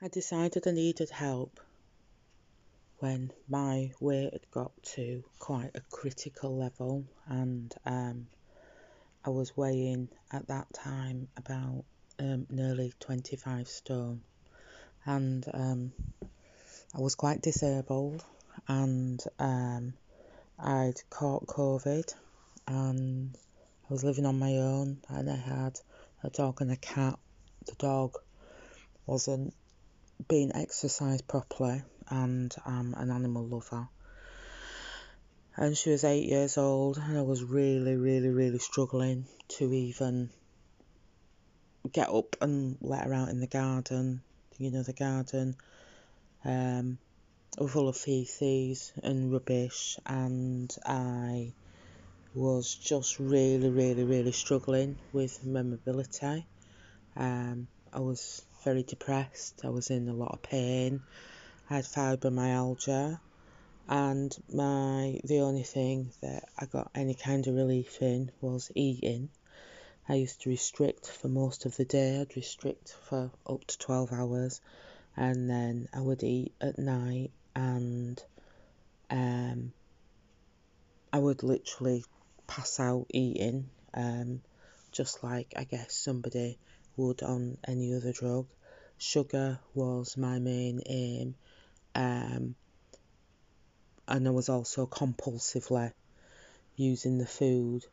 I decided I needed help when my weight had got to quite a critical level and um, I was weighing at that time about um, nearly 25 stone and um, I was quite disabled and um, I'd caught COVID and I was living on my own and I had a dog and a cat. The dog wasn't being exercised properly and I'm an animal lover. And she was eight years old, and I was really, really, really struggling to even get up and let her out in the garden. You know, the garden um, full of feces and rubbish, and I was just really, really, really struggling with my mobility. Um, I was very depressed. I was in a lot of pain. I had fibromyalgia, and my the only thing that I got any kind of relief in was eating. I used to restrict for most of the day. I'd restrict for up to 12 hours, and then I would eat at night, and um, I would literally pass out eating, um, just like I guess somebody would on any other drug. Sugar was my main aim um, and I was also compulsively using the food.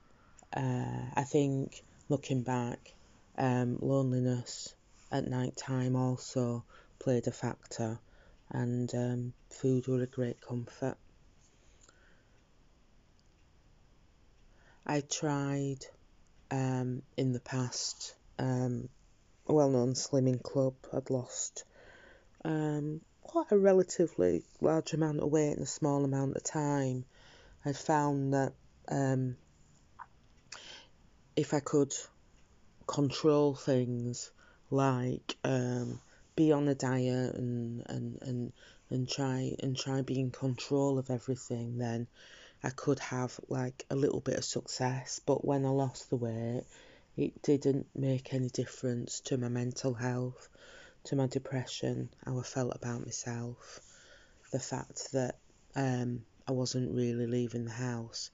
Uh, I think looking back, um, loneliness at night time also played a factor, and um, food were a great comfort. I tried um, in the past um, well known slimming club. I'd lost um, quite a relatively large amount of weight in a small amount of time, I found that um, if I could control things like um, be on a diet and, and, and, and try and try be in control of everything, then I could have like a little bit of success. But when I lost the weight, it didn't make any difference to my mental health to my depression, how I felt about myself, the fact that um, I wasn't really leaving the house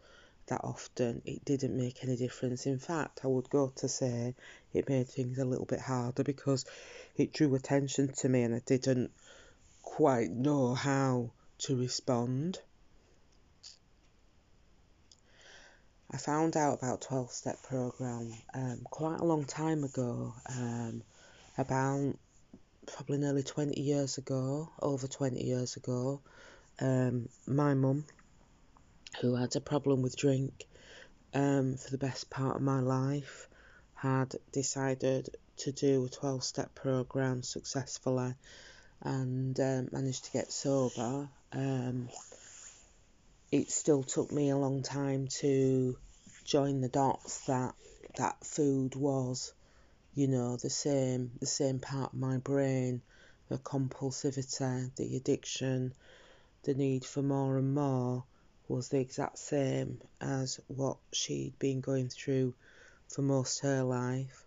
that often, it didn't make any difference. In fact, I would go to say it made things a little bit harder because it drew attention to me and I didn't quite know how to respond. I found out about 12 step program um, quite a long time ago, um, about probably nearly 20 years ago, over 20 years ago, um, my mum, who had a problem with drink um, for the best part of my life, had decided to do a 12 step program successfully and um, managed to get sober. Um, it still took me a long time to join the dots that that food was you know the same the same part of my brain the compulsivity the addiction the need for more and more was the exact same as what she'd been going through for most her life.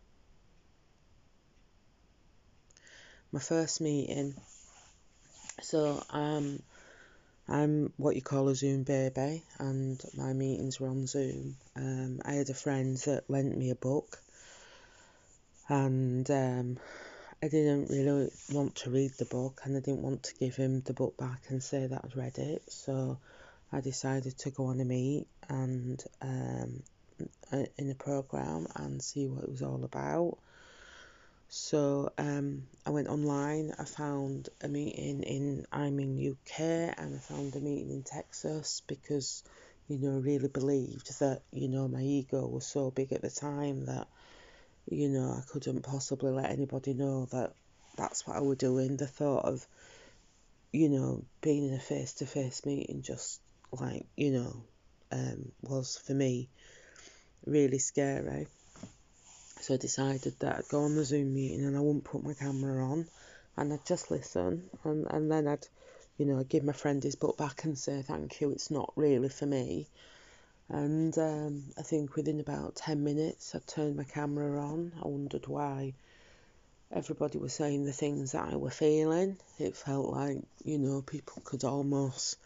My first meeting so um I'm what you call a Zoom baby, and my meetings were on Zoom. Um, I had a friend that lent me a book and um, I didn't really want to read the book and I didn't want to give him the book back and say that I'd read it so I decided to go on a meet and um, in a program and see what it was all about so um, I went online I found a meeting in I'm in UK and I found a meeting in Texas because you know I really believed that you know my ego was so big at the time that you know, I couldn't possibly let anybody know that that's what I was doing. The thought of, you know, being in a face to face meeting just like, you know, um, was for me really scary. So I decided that I'd go on the Zoom meeting and I wouldn't put my camera on and I'd just listen and, and then I'd, you know, I'd give my friend his book back and say thank you, it's not really for me. And um, I think within about 10 minutes, I turned my camera on. I wondered why everybody was saying the things that I were feeling. It felt like, you know, people could almost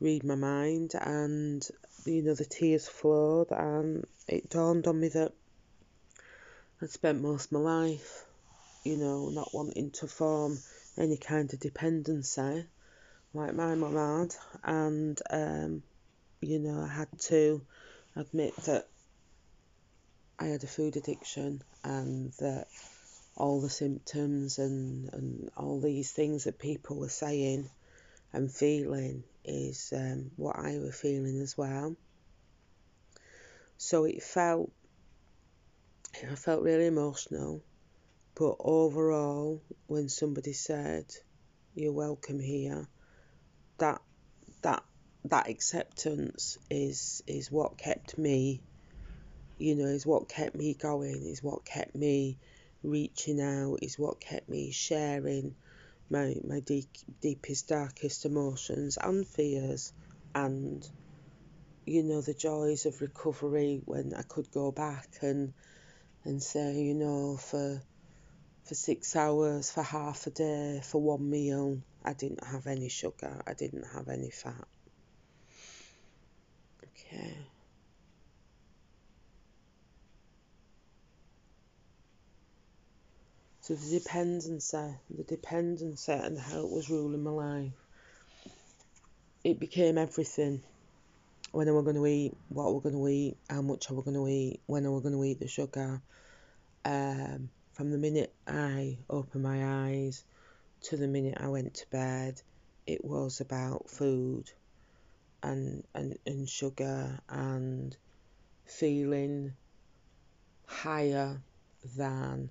read my mind and, you know, the tears flowed and it dawned on me that I'd spent most of my life, you know, not wanting to form any kind of dependency like my mum had and, um, you know, I had to admit that I had a food addiction and that all the symptoms and, and all these things that people were saying and feeling is um, what I was feeling as well. So it felt, I felt really emotional, but overall, when somebody said, "You're welcome here," that that that acceptance is is what kept me, you know, is what kept me going, is what kept me reaching out is what kept me sharing my my deep, deepest darkest emotions and fears and you know the joys of recovery when I could go back and and say you know for for six hours for half a day for one meal I didn't have any sugar I didn't have any fat okay So the dependency, uh, the dependency and how it was ruling my life. It became everything. When are we going to eat, what were going to eat, how much are we going to eat, when are we going to eat the sugar. Um, from the minute I opened my eyes to the minute I went to bed, it was about food and, and, and sugar and feeling higher than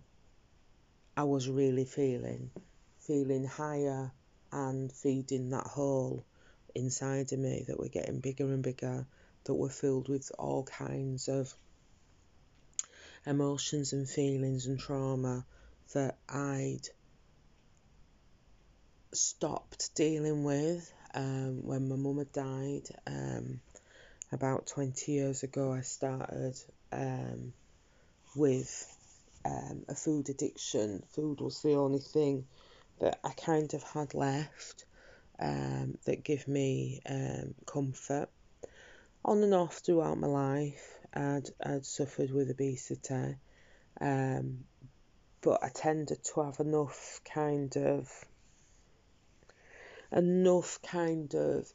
I was really feeling, feeling higher and feeding that hole inside of me that were getting bigger and bigger, that were filled with all kinds of emotions and feelings and trauma that I'd stopped dealing with um, when my mum had died. Um, about 20 years ago, I started um, with um, a food addiction. Food was the only thing that I kind of had left um, that give me um, comfort. On and off throughout my life, I'd, I'd suffered with obesity, um, but I tended to have enough kind of enough kind of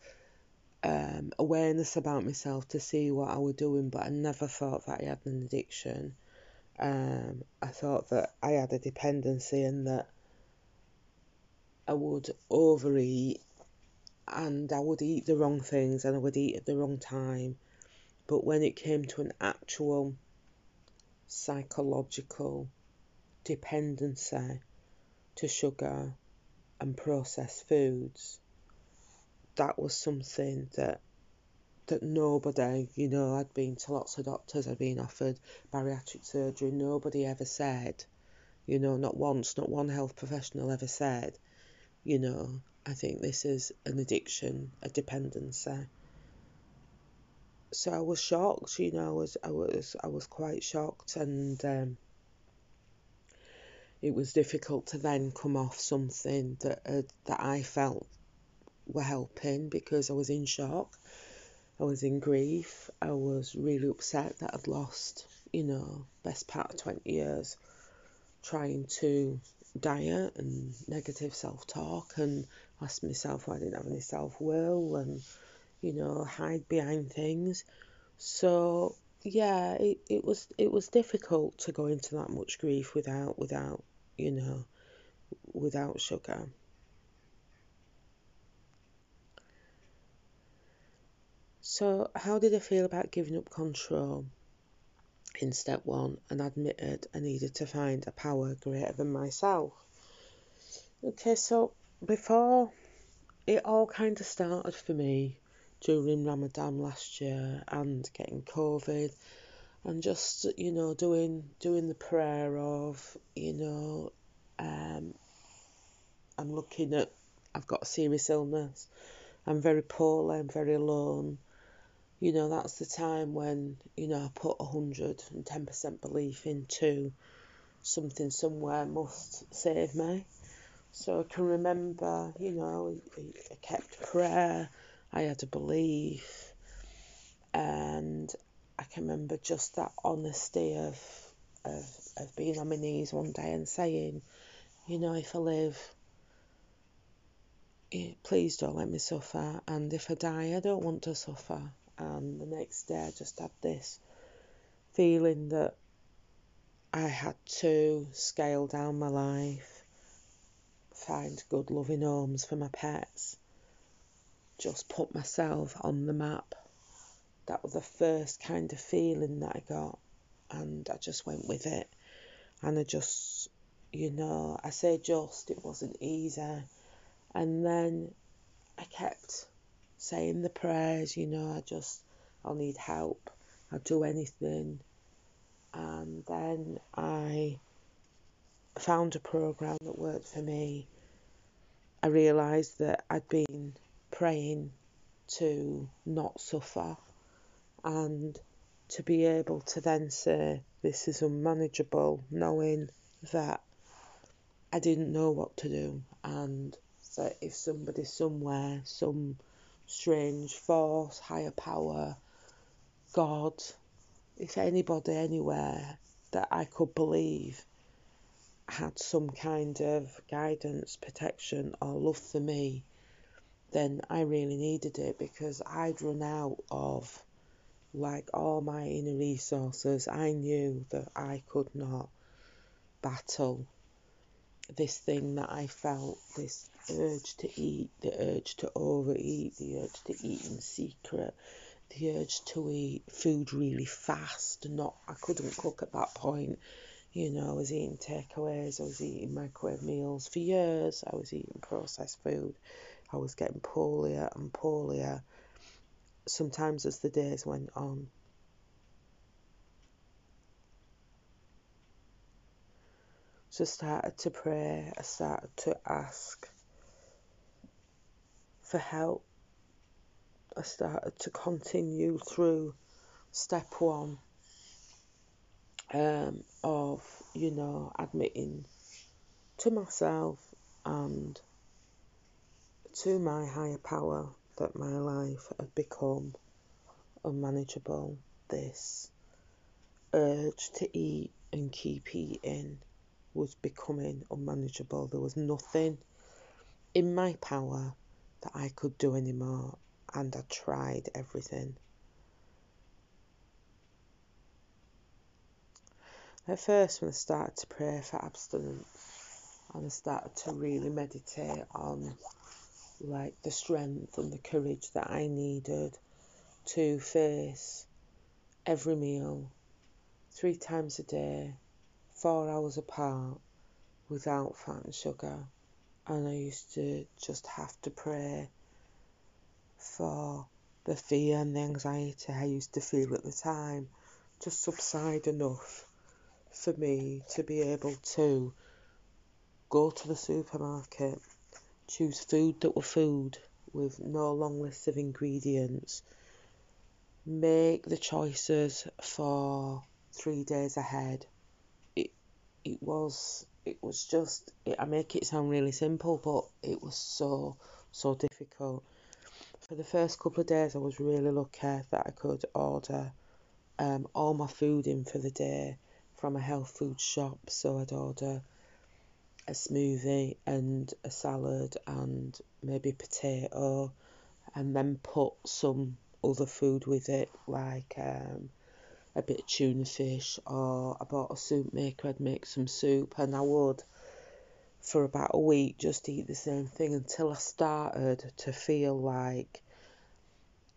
um, awareness about myself to see what I was doing, but I never thought that I had an addiction. Um, I thought that I had a dependency and that I would overeat and I would eat the wrong things and I would eat at the wrong time. But when it came to an actual psychological dependency to sugar and processed foods, that was something that that nobody, you know, I'd been to lots of doctors, I'd been offered bariatric surgery, nobody ever said, you know, not once, not one health professional ever said, you know, I think this is an addiction, a dependency. So I was shocked, you know, I was I was I was quite shocked and um, it was difficult to then come off something that uh, that I felt were helping because I was in shock I was in grief. I was really upset that I'd lost, you know, best part of 20 years trying to diet and negative self talk and ask myself why I didn't have any self will and, you know, hide behind things. So yeah, it, it was it was difficult to go into that much grief without without, you know, without sugar. So, how did I feel about giving up control? In step one, and admitted I needed to find a power greater than myself. Okay, so before it all kind of started for me during Ramadan last year and getting COVID and just you know doing doing the prayer of you know um, I'm looking at I've got a serious illness I'm very poorly I'm very alone you know, that's the time when, you know, I put 110% belief into something somewhere must save me. So I can remember, you know, I kept prayer, I had a belief, and I can remember just that honesty of, of, of being on my knees one day and saying, you know, if I live, eh, please don't let me suffer, and if I die, I don't want to suffer. And the next day, I just had this feeling that I had to scale down my life, find good loving homes for my pets, just put myself on the map. That was the first kind of feeling that I got, and I just went with it. And I just, you know, I say just, it wasn't easy. And then I kept saying the prayers, you know, I just, I'll need help, I'll do anything and then I found a program that worked for me. I realised that I'd been praying to not suffer and to be able to then say this is unmanageable, knowing that I didn't know what to do, and that if somebody somewhere, some strange force, higher power, God, if anybody anywhere that I could believe had some kind of guidance, protection, or love for me, then I really needed it because I'd run out of like all my inner resources. I knew that I could not battle this thing that I felt this urge to eat, the urge to overeat, the urge to eat in secret, the urge to eat food really fast. Not, I couldn't cook at that point. You know, I was eating takeaways, I was eating microwave meals for years, I was eating processed food, I was getting poorlier and poorlier. Sometimes as the days went on, um, so I started to pray, I started to ask for help I started to continue through step one um, of, you know, admitting to myself and to my higher power that my life had become unmanageable. This urge to eat and keep eating was becoming unmanageable. There was nothing in my power that I could do anymore and I tried everything. At first, when I started to pray for abstinence and I started to really meditate on like the strength and the courage that I needed to face every meal three times a day, four hours apart, without fat and sugar. And I used to just have to pray for the fear and the anxiety I used to feel at the time to subside enough for me to be able to go to the supermarket, choose food that were food with no long list of ingredients, make the choices for three days ahead. It it was it was just it, I make it sound really simple, but it was so so difficult for the first couple of days, I was really lucky that I could order um, all my food in for the day from a health food shop. So I'd order a smoothie and a salad and maybe potato, and then put some other food with it, like um, a bit of tuna fish, or I bought a soup maker, I'd make some soup, and I would for about a week just eat the same thing until I started to feel like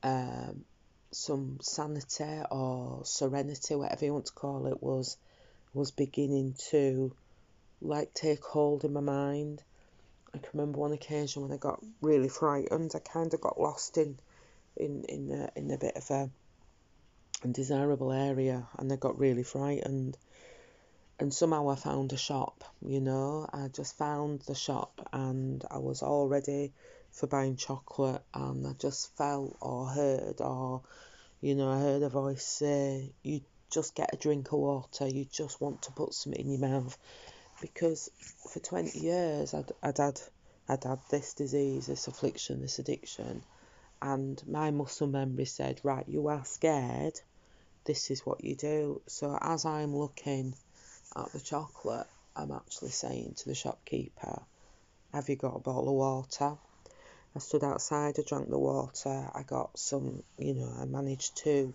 um, some sanity or serenity, whatever you want to call it, was was beginning to like take hold in my mind. I can remember one occasion when I got really frightened. I kind of got lost in in in a, in a bit of a undesirable area, and I got really frightened and somehow I found a shop, you know. I just found the shop and I was all ready for buying chocolate and I just felt or heard or you know, I heard a voice say, You just get a drink of water, you just want to put something in your mouth. Because for 20 years I'd, I'd had I'd had this disease, this affliction, this addiction, and my muscle memory said, right, you are scared, this is what you do. So as I'm looking at the chocolate, I'm actually saying to the shopkeeper, have you got a bottle of water? I stood outside, I drank the water, I got some, you know, I managed to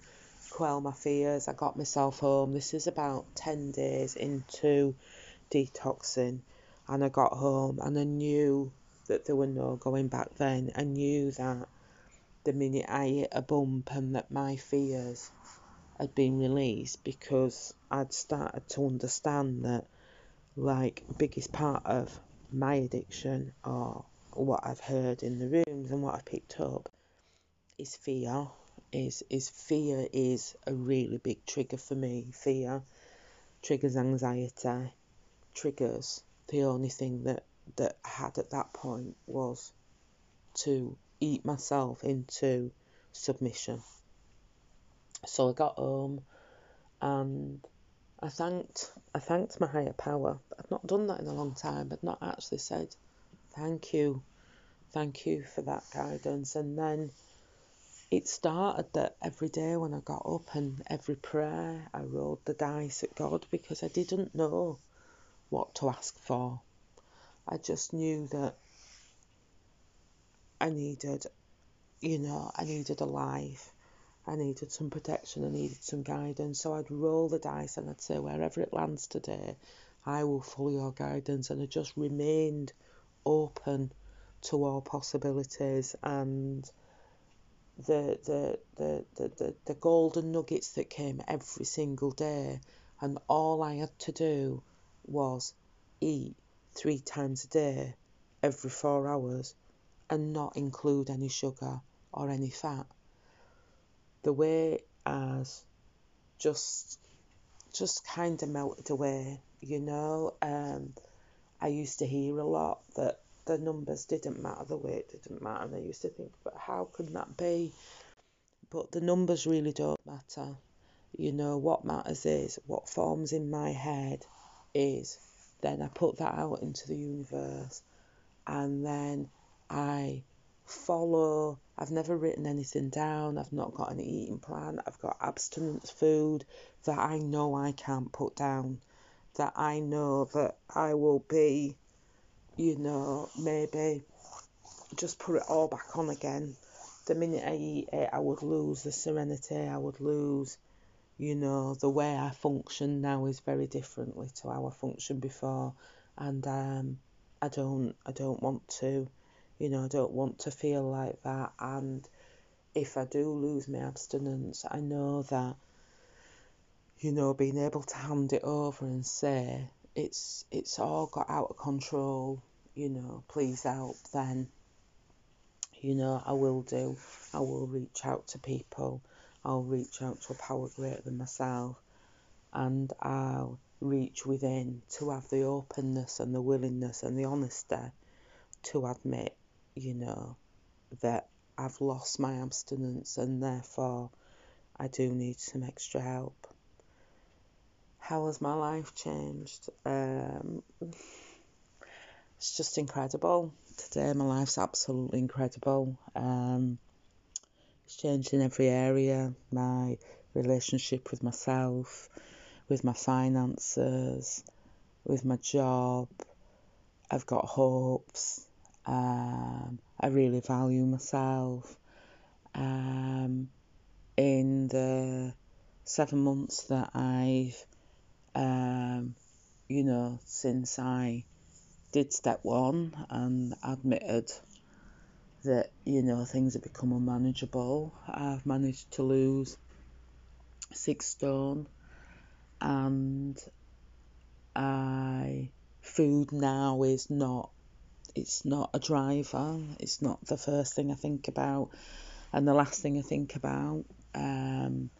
quell my fears. I got myself home. This is about 10 days into detoxing, and I got home and I knew that there were no going back then. I knew that the minute I hit a bump and that my fears had been released because I'd started to understand that, like, biggest part of my addiction or what I've heard in the rooms and what I've picked up is fear is is fear is a really big trigger for me. Fear triggers anxiety, triggers the only thing that that I had at that point was to eat myself into submission. So I got home and I thanked I thanked my higher power. I've not done that in a long time. I'd not actually said thank you, thank you for that guidance. And then it started that every day when I got up and every prayer I rolled the dice at God because I didn't know what to ask for. I just knew that I needed, you know, I needed a life. I needed some protection, I needed some guidance. So I'd roll the dice and I'd say, wherever it lands today, I will follow your guidance. And I just remained open to all possibilities and the, the, the, the, the, the golden nuggets that came every single day, and all I had to do was eat three times a day, every four hours, and not include any sugar or any fat. The way as just just kind of melted away, you know. Um, I used to hear a lot that the numbers didn't matter, the weight didn't matter. And I used to think, but how can that be? But the numbers really don't matter. You know, what matters is what forms in my head is. Then I put that out into the universe and then I follow. I've never written anything down. I've not got an eating plan. I've got abstinence food that I know I can't put down. That I know that I will be you know, maybe just put it all back on again. The minute I eat it, I would lose the serenity, I would lose, you know, the way I function now is very differently to how I functioned before. And um, I don't, I don't want to, you know, I don't want to feel like that. And if I do lose my abstinence, I know that, you know, being able to hand it over and say, it's it's all got out of control you know, please help, then, you know, I will do. I will reach out to people. I'll reach out to a power greater than myself. And I'll reach within to have the openness and the willingness and the honesty to admit, you know, that I've lost my abstinence and therefore I do need some extra help. How has my life changed? Um, it's just incredible. Today, my life's absolutely incredible. Um, it's changed in every area my relationship with myself, with my finances, with my job. I've got hopes. Um, I really value myself. Um, in the seven months that I've, um, you know, since I did step one and admitted that you know things have become unmanageable. I've managed to lose six stone, and I food now is not it's not a driver. It's not the first thing I think about, and the last thing I think about. Um,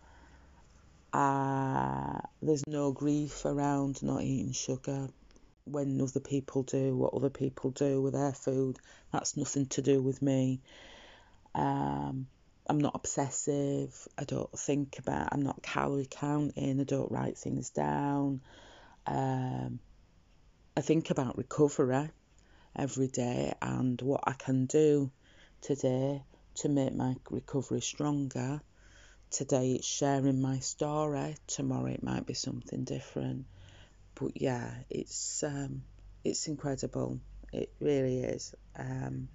uh, there's no grief around not eating sugar when other people do what other people do with their food. That's nothing to do with me. Um, I'm not obsessive. I don't think about. I'm not calorie counting. I don't write things down. Um, I think about recovery every day and what I can do today to make my recovery stronger. Today it's sharing my story. Tomorrow it might be something different. But yeah, it's um, it's incredible. It really is. Um,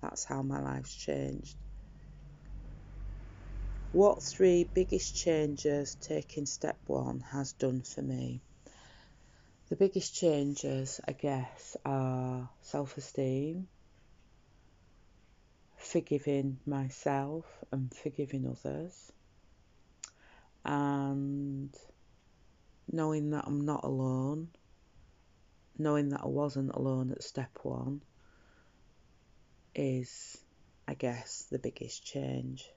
that's how my life's changed. What three biggest changes taking step one has done for me? The biggest changes, I guess, are self esteem, forgiving myself and forgiving others, and knowing that I'm not alone, knowing that I wasn't alone at step one is, I guess, the biggest change.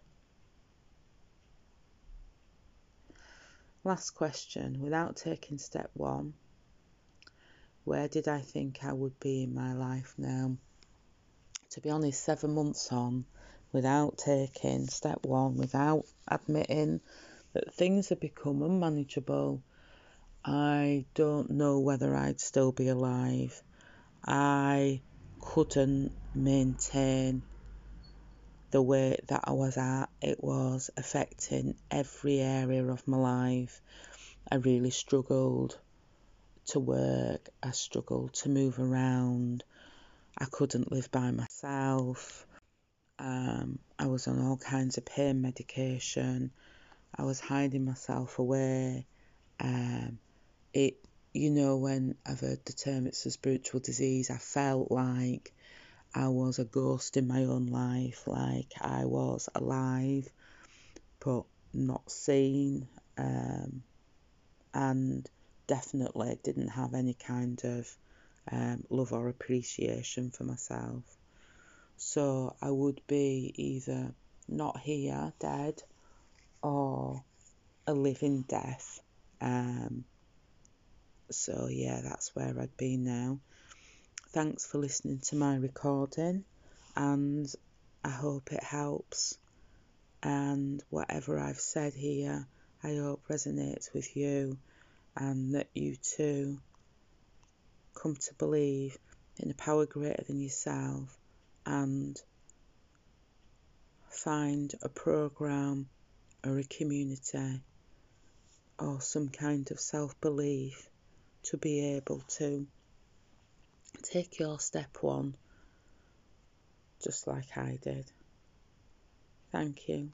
Last question without taking step one, where did I think I would be in my life now? To be honest, seven months on, without taking step one, without admitting that things have become unmanageable, I don't know whether I'd still be alive. I couldn't maintain the weight that I was at, it was affecting every area of my life. I really struggled to work, I struggled to move around, I couldn't live by myself. Um, I was on all kinds of pain medication. I was hiding myself away. Um, it, you know, when I've heard the term it's a spiritual disease, I felt like I was a ghost in my own life, like I was alive but not seen, um, and definitely didn't have any kind of um, love or appreciation for myself. So I would be either not here, dead, or a living death. Um, so yeah, that's where I'd be now. Thanks for listening to my recording, and I hope it helps. And whatever I've said here, I hope resonates with you, and that you too come to believe in a power greater than yourself and find a program or a community or some kind of self belief to be able to Take your step one just like I did. Thank you.